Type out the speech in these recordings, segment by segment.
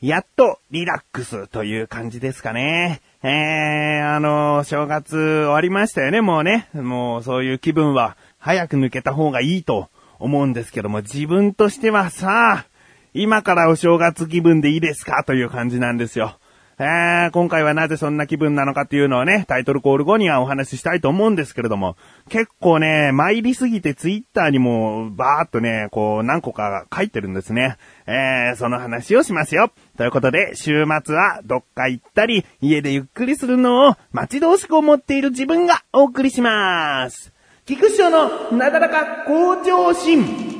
やっとリラックスという感じですかね。えー、あの、正月終わりましたよね、もうね。もうそういう気分は早く抜けた方がいいと思うんですけども、自分としてはさあ、今からお正月気分でいいですか？という感じなんですよ。えー、今回はなぜそんな気分なのかっていうのをね、タイトルコール後にはお話ししたいと思うんですけれども、結構ね、参りすぎてツイッターにもバーっとね、こう何個か書いてるんですね。えー、その話をしますよ。ということで、週末はどっか行ったり、家でゆっくりするのを待ち遠しく思っている自分がお送りします。菊師匠のなだらか向上心。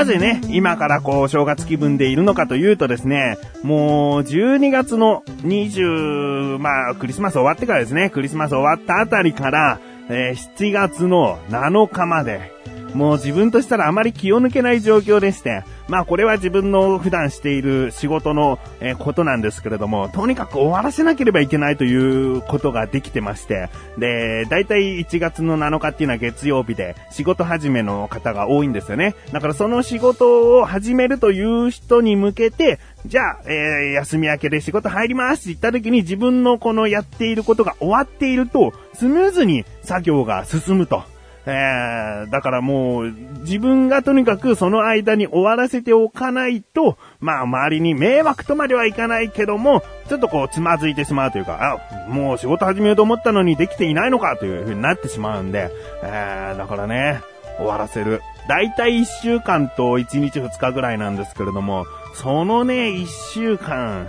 なぜね、今からこう、正月気分でいるのかというとですね、もう、12月の20、まあ、クリスマス終わってからですね、クリスマス終わったあたりから、えー、7月の7日まで、もう自分としたらあまり気を抜けない状況でして、まあこれは自分の普段している仕事の、えことなんですけれども、とにかく終わらせなければいけないということができてまして、で、だいたい1月の7日っていうのは月曜日で仕事始めの方が多いんですよね。だからその仕事を始めるという人に向けて、じゃあ、えー、休み明けで仕事入りますって言った時に自分のこのやっていることが終わっていると、スムーズに作業が進むと。えー、だからもう、自分がとにかくその間に終わらせておかないと、まあ周りに迷惑とまではいかないけども、ちょっとこうつまずいてしまうというか、あ、もう仕事始めようと思ったのにできていないのかという風になってしまうんで、えー、だからね、終わらせる。だいたい1週間と1日2日ぐらいなんですけれども、そのね、1週間、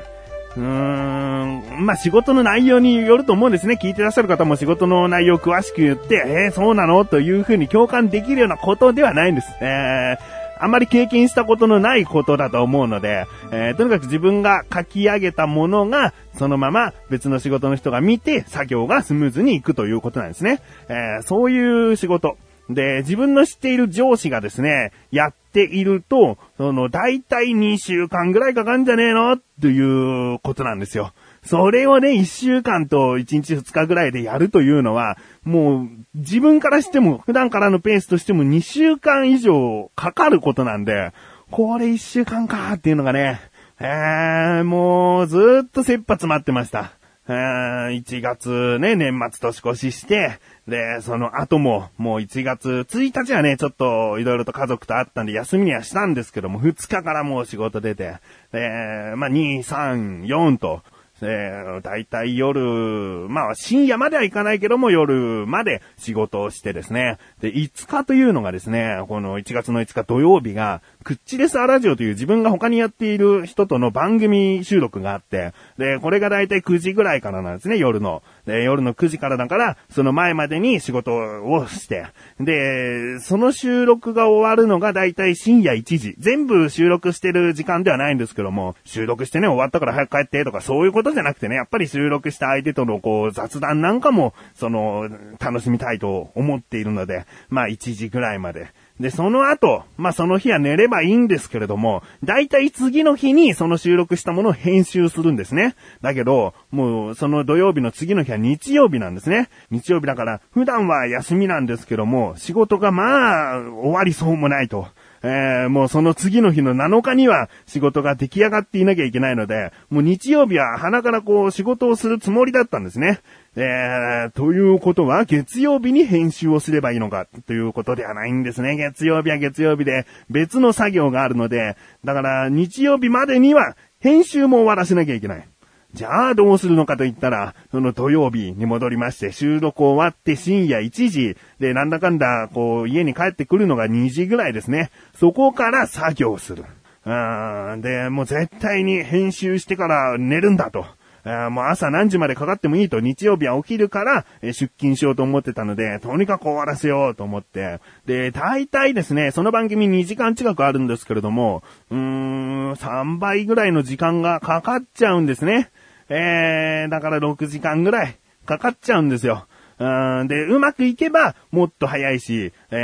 うーん、まあ、仕事の内容によると思うんですね。聞いてらっしゃる方も仕事の内容を詳しく言って、えー、そうなの？というふうに共感できるようなことではないんです。えー、あまり経験したことのないことだと思うので、えー、とにかく自分が書き上げたものが、そのまま別の仕事の人が見て、作業がスムーズにいくということなんですね。えー、そういう仕事。で、自分の知っている上司がですね、やっていると、その、だいたい2週間ぐらいかかんじゃねえの？ということなんですよ。それをね、1週間と1日2日ぐらいでやるというのは、もう、自分からしても、普段からのペースとしても2週間以上かかることなんで、これ1週間かっていうのがね、えー、もう、ずっと切羽詰まってました。1月ね、年末年越しして、で、その後も、もう1月1日はね、ちょっといろいろと家族と会ったんで休みにはしたんですけども、2日からもう仕事出て、で、まあ、2、3、4と、えー、だいたい夜、まあ深夜までは行かないけども夜まで仕事をしてですね。で、5日というのがですね、この1月の5日土曜日が、クッチレスアラジオという自分が他にやっている人との番組収録があって、で、これがだいたい9時ぐらいからなんですね、夜の。で、夜の9時からだから、その前までに仕事をして、で、その収録が終わるのがだいたい深夜1時。全部収録してる時間ではないんですけども、収録してね、終わったから早く帰ってとかそういうことじゃなくてね、やっぱり収録した相手とのこう雑談なんかも、その、楽しみたいと思っているので、まあ1時ぐらいまで。で、その後、まあ、その日は寝ればいいんですけれども、だいたい次の日にその収録したものを編集するんですね。だけど、もう、その土曜日の次の日は日曜日なんですね。日曜日だから、普段は休みなんですけども、仕事がまあ、終わりそうもないと。えー、もうその次の日の7日には仕事が出来上がっていなきゃいけないので、もう日曜日は鼻からこう仕事をするつもりだったんですね。えー、ということは、月曜日に編集をすればいいのか、ということではないんですね。月曜日は月曜日で別の作業があるので、だから日曜日までには編集も終わらせなきゃいけない。じゃあどうするのかと言ったら、その土曜日に戻りまして、収録終わって深夜1時、で、なんだかんだ、こう、家に帰ってくるのが2時ぐらいですね。そこから作業する。うん、で、もう絶対に編集してから寝るんだと。もう朝何時までかかってもいいと日曜日は起きるからえ出勤しようと思ってたので、とにかく終わらせようと思って。で、大体ですね、その番組2時間近くあるんですけれども、うーん、3倍ぐらいの時間がかかっちゃうんですね。えー、だから6時間ぐらいかかっちゃうんですよ。うんで、うまくいけばもっと早いし、え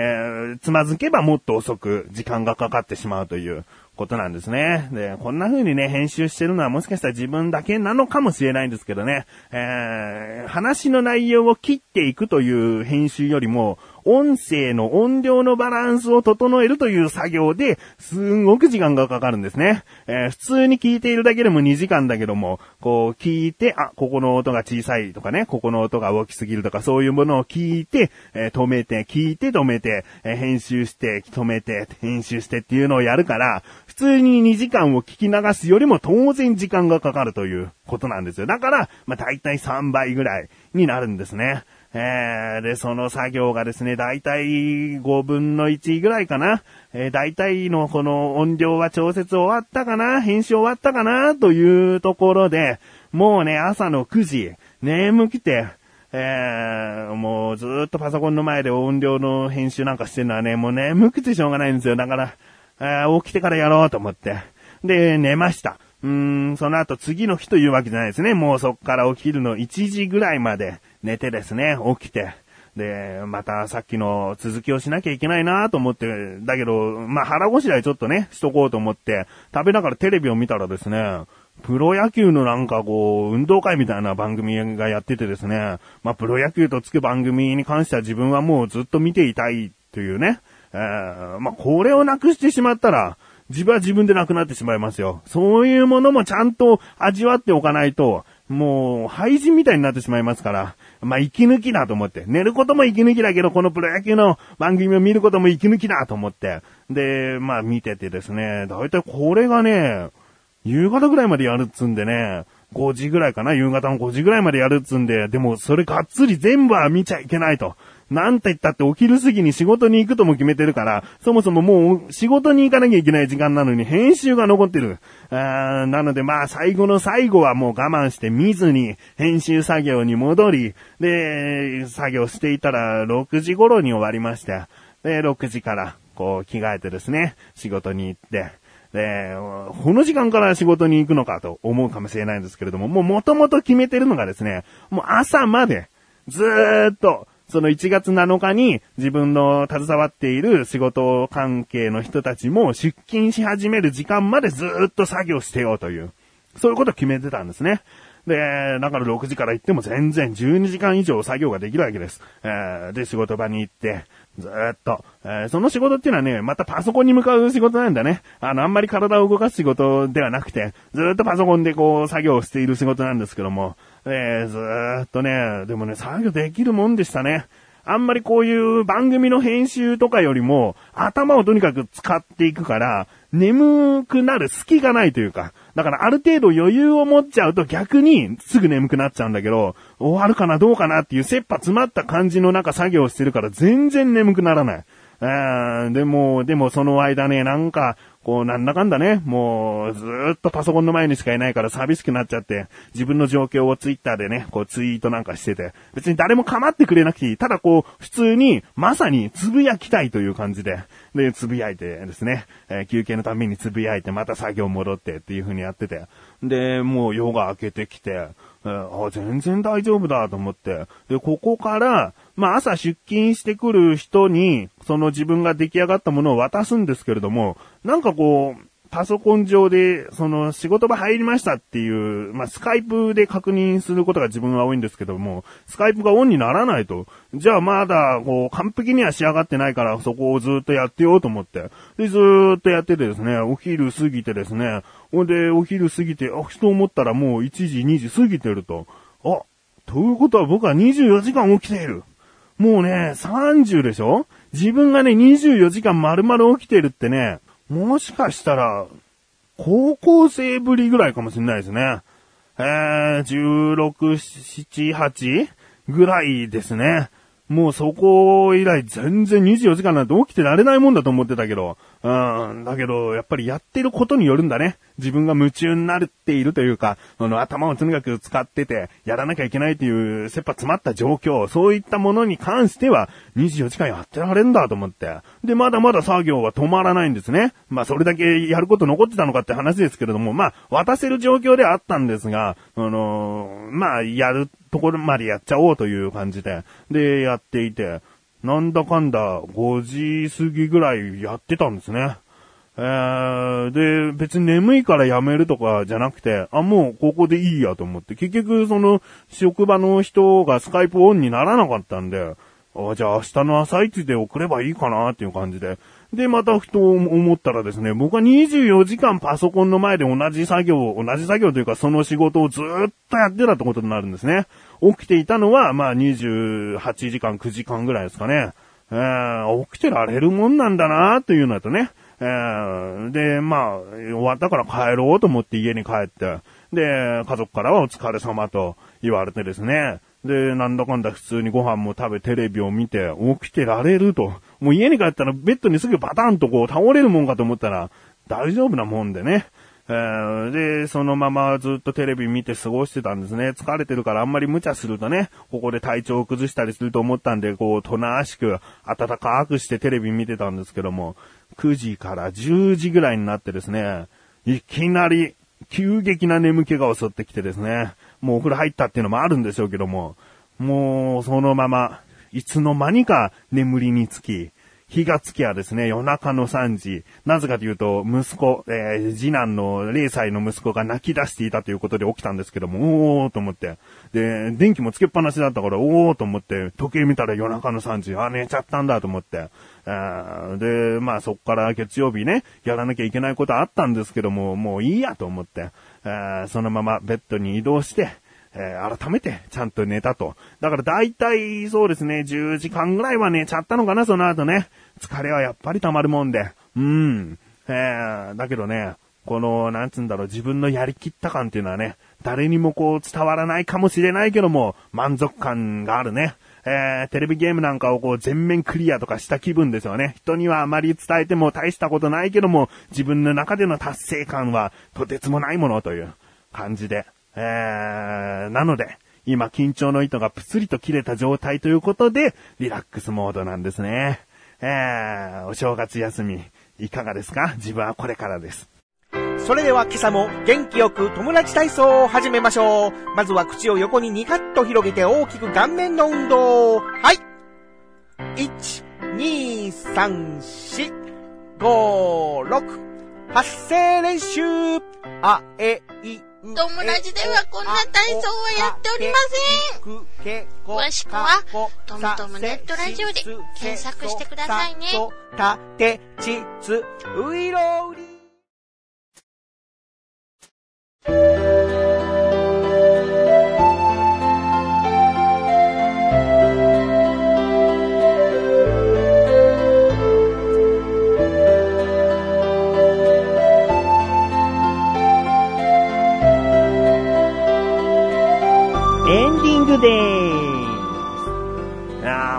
ー、つまずけばもっと遅く時間がかかってしまうという。ことなんですね。で、こんな風にね、編集してるのはもしかしたら自分だけなのかもしれないんですけどね、えー、話の内容を切っていくという編集よりも、音声の音量のバランスを整えるという作業で、すんごく時間がかかるんですね。えー、普通に聞いているだけでも2時間だけども、こう聞いて、あ、ここの音が小さいとかね、ここの音が大きすぎるとか、そういうものを聞いて、えー、止めて、聞いて止めて、えー、編集して、止めて、編集してっていうのをやるから、普通に2時間を聞き流すよりも当然時間がかかるということなんですよ。だから、まあ、大体3倍ぐらいになるんですね。えー、で、その作業がですね、だいたい5分の1ぐらいかな。えー、だいたいのこの音量は調節終わったかな編集終わったかなというところで、もうね、朝の9時、眠くて、えー、もうずっとパソコンの前で音量の編集なんかしてるのはね、もう眠くてしょうがないんですよ。だから、えー、起きてからやろうと思って。で、寝ました。うーん、その後次の日というわけじゃないですね。もうそっから起きるの1時ぐらいまで寝てですね、起きて。で、またさっきの続きをしなきゃいけないなと思って、だけど、まあ腹ごしらえちょっとね、しとこうと思って、食べながらテレビを見たらですね、プロ野球のなんかこう、運動会みたいな番組がやっててですね、まあプロ野球とつく番組に関しては自分はもうずっと見ていたいというね、えー、まあこれをなくしてしまったら、自分は自分でなくなってしまいますよ。そういうものもちゃんと味わっておかないと、もう、廃人みたいになってしまいますから、まあ、息抜きだと思って、寝ることも息抜きだけど、このプロ野球の番組を見ることも息抜きだと思って、で、まあ、見ててですね、だいたいこれがね、夕方ぐらいまでやるっつんでね、5時ぐらいかな、夕方の5時ぐらいまでやるっつんで、でもそれがっつり全部は見ちゃいけないと。なんて言ったってお昼過ぎに仕事に行くとも決めてるから、そもそももう仕事に行かなきゃいけない時間なのに編集が残ってる。あなのでまあ最後の最後はもう我慢して見ずに編集作業に戻り、で、作業していたら6時頃に終わりまして、で、6時からこう着替えてですね、仕事に行って、で、この時間から仕事に行くのかと思うかもしれないんですけれども、もう元々決めてるのがですね、もう朝までずーっとその1月7日に自分の携わっている仕事関係の人たちも出勤し始める時間までずっと作業してようという、そういうことを決めてたんですね。で、だから6時から行っても全然12時間以上作業ができるわけです。えー、で、仕事場に行って、ずっと、えー、その仕事っていうのはね、またパソコンに向かう仕事なんだね。あの、あんまり体を動かす仕事ではなくて、ずっとパソコンでこう、作業をしている仕事なんですけども、えー、ずーっとね、でもね、作業できるもんでしたね。あんまりこういう番組の編集とかよりも、頭をとにかく使っていくから、眠くなる隙がないというか、だからある程度余裕を持っちゃうと逆にすぐ眠くなっちゃうんだけど、終わるかなどうかなっていう切羽詰まった感じの中作業してるから全然眠くならない。でも、でもその間ね、なんか、こう、なんだかんだね、もう、ずっとパソコンの前にしかいないから寂しくなっちゃって、自分の状況をツイッターでね、こうツイートなんかしてて、別に誰も構ってくれなくていい。ただこう、普通に、まさに、つぶやきたいという感じで、で、つぶやいてですね、えー、休憩のためにつぶやいて、また作業戻ってっていう風にやってて、で、もう夜が明けてきて、あ、全然大丈夫だと思って、で、ここから、まあ朝出勤してくる人に、その自分が出来上がったものを渡すんですけれども、なんかこう、パソコン上で、その仕事場入りましたっていう、まあ、スカイプで確認することが自分は多いんですけども、スカイプがオンにならないと。じゃあまだ、こう、完璧には仕上がってないから、そこをずっとやってようと思って。で、ずっとやっててですね、お昼過ぎてですね、ほんで、お昼過ぎて、あ、ふと思ったらもう1時、2時過ぎてると。あ、ということは僕は24時間起きている。もうね、30でしょ？自分がね、24時間丸々起きてるってね、もしかしたら、高校生ぶりぐらいかもしれないですね。えー、16、7、8ぐらいですね。もうそこ以来全然24時間なんて起きてられないもんだと思ってたけど、うん、だけど、やっぱりやってることによるんだね。自分が夢中になっているというか、あの、頭をとにかく使ってて、やらなきゃいけないという切羽詰まった状況、そういったものに関しては、24時間やってられんだと思って。で、まだまだ作業は止まらないんですね。まあ、それだけやること残ってたのかって話ですけれども、まあ、渡せる状況であったんですが、あのー、まあ、やるところまでやっちゃおうという感じで、で、やっていて、なんだかんだ5時過ぎぐらいやってたんですね。えー、で、別に眠いからやめるとかじゃなくて、あ、もうここでいいやと思って、結局その、職場の人がスカイプオンにならなかったんで、あじゃあ明日の朝一で送ればいいかなっていう感じで。で、またふと思ったらですね、僕は24時間パソコンの前で同じ作業、同じ作業というかその仕事をずっとやってたってことになるんですね。起きていたのは、まあ28時間、9時間ぐらいですかね。えー、起きてられるもんなんだなというのだとね。えー、で、まあ、終わったから帰ろうと思って家に帰って、で、家族からはお疲れ様と言われてですね。で、なんだかんだ普通にご飯も食べ、テレビを見て、起きてられると。もう家に帰ったらベッドにすぐバタンとこう倒れるもんかと思ったら、大丈夫なもんでね。えー、で、そのままずっとテレビ見て過ごしてたんですね。疲れてるからあんまり無茶するとね、ここで体調を崩したりすると思ったんで、こう、となしく、暖かくしてテレビ見てたんですけども、9時から10時ぐらいになってですね、いきなり、急激な眠気が襲ってきてですね、もうお風呂入ったっていうのもあるんでしょうけども、もうそのまま、いつの間にか眠りにつき、日がつきはですね、夜中の3時。なぜかというと、息子、えー、次男の0歳の息子が泣き出していたということで起きたんですけども、おーと思って。で、電気もつけっぱなしだったから、おーと思って、時計見たら夜中の3時、あ、寝ちゃったんだと思って。で、まあそっから月曜日ね、やらなきゃいけないことあったんですけども、もういいやと思って、そのままベッドに移動して、えー、改めてちゃんと寝たと。だから大体そうですね、10時間ぐらいは寝ちゃったのかな、その後ね。疲れはやっぱり溜まるもんで。うん。えー、だけどね、この、なんつうんだろう、自分のやりきった感っていうのはね、誰にもこう伝わらないかもしれないけども、満足感があるね。えー、テレビゲームなんかをこう全面クリアとかした気分ですよね。人にはあまり伝えても大したことないけども、自分の中での達成感はとてつもないものという感じで。えー、なので、今緊張の糸がプツリと切れた状態ということで、リラックスモードなんですね。えー、お正月休み、いかがですか？自分はこれからです。それでは今朝も元気よく友達体操を始めましょう。まずは口を横に2カット広げて大きく顔面の運動。はい。1、2、3、4、5、6、発声練習。あ、え、い、友達ではこんな体操はやっておりません。詳しくは、トムトムネットラジオで検索してくださいね。た、て、ち、つ、ういろうり。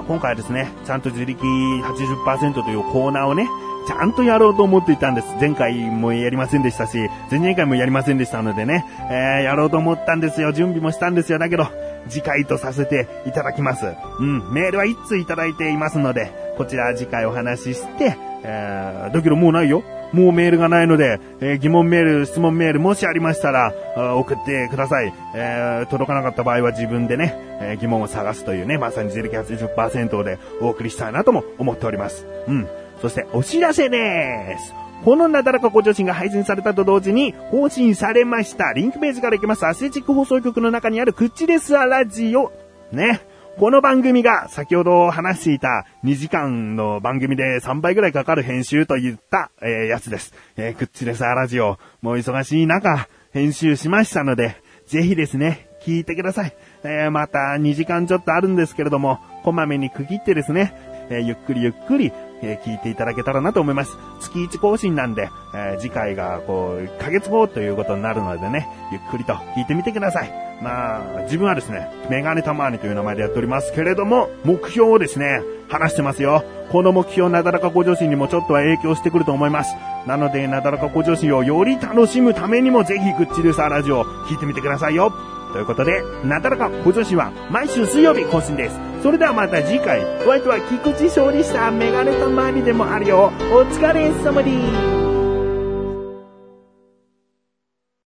今回はですね、ちゃんと自力80%というコーナーをね、ちゃんとやろうと思っていたんです。前回もやりませんでしたし、前々回もやりませんでしたのでね、えー、やろうと思ったんですよ。準備もしたんですよ。だけど、次回とさせていただきます。うん、メールは1通いただいていますので、こちら次回お話しして、えー、だけどもうないよ。もうメールがないので、えー、疑問メール、質問メール、もしありましたら、送ってください。えー、届かなかった場合は自分でね、えー、疑問を探すというね、まさに自力80%でお送りしたいなとも思っております。うん。そしてお知らせです。このなだらかご女子が配信されたと同時に更新されました。リンクページから行きます。アスレチック放送局の中にあるクッチレスアラジオ。ね。この番組が先ほど話していた2時間の番組で3倍ぐらいかかる編集といった、えー、やつです。えー、くっちレサーラジオ、もう忙しい中、編集しましたので、ぜひですね、聞いてください。えー、また2時間ちょっとあるんですけれども、こまめに区切ってですね、え、ゆっくりゆっくり、えー、聞いていただけたらなと思います。月1更新なんで、えー、次回がこう、1ヶ月後ということになるのでね、ゆっくりと聞いてみてください。まあ、自分はですね、メガネたまーにという名前でやっておりますけれども、目標をですね、話してますよ。この目標、なだらか向上心にもちょっとは影響してくると思います。なので、なだらか向上心をより楽しむためにも、ぜひ、グッチルサーラジオを、聞いてみてくださいよ。ということで、なだらか向上心は、毎週水曜日更新です。それではまた次回、ホワイトは菊池勝利したメガネたまりでもあるよ。お疲れ様です。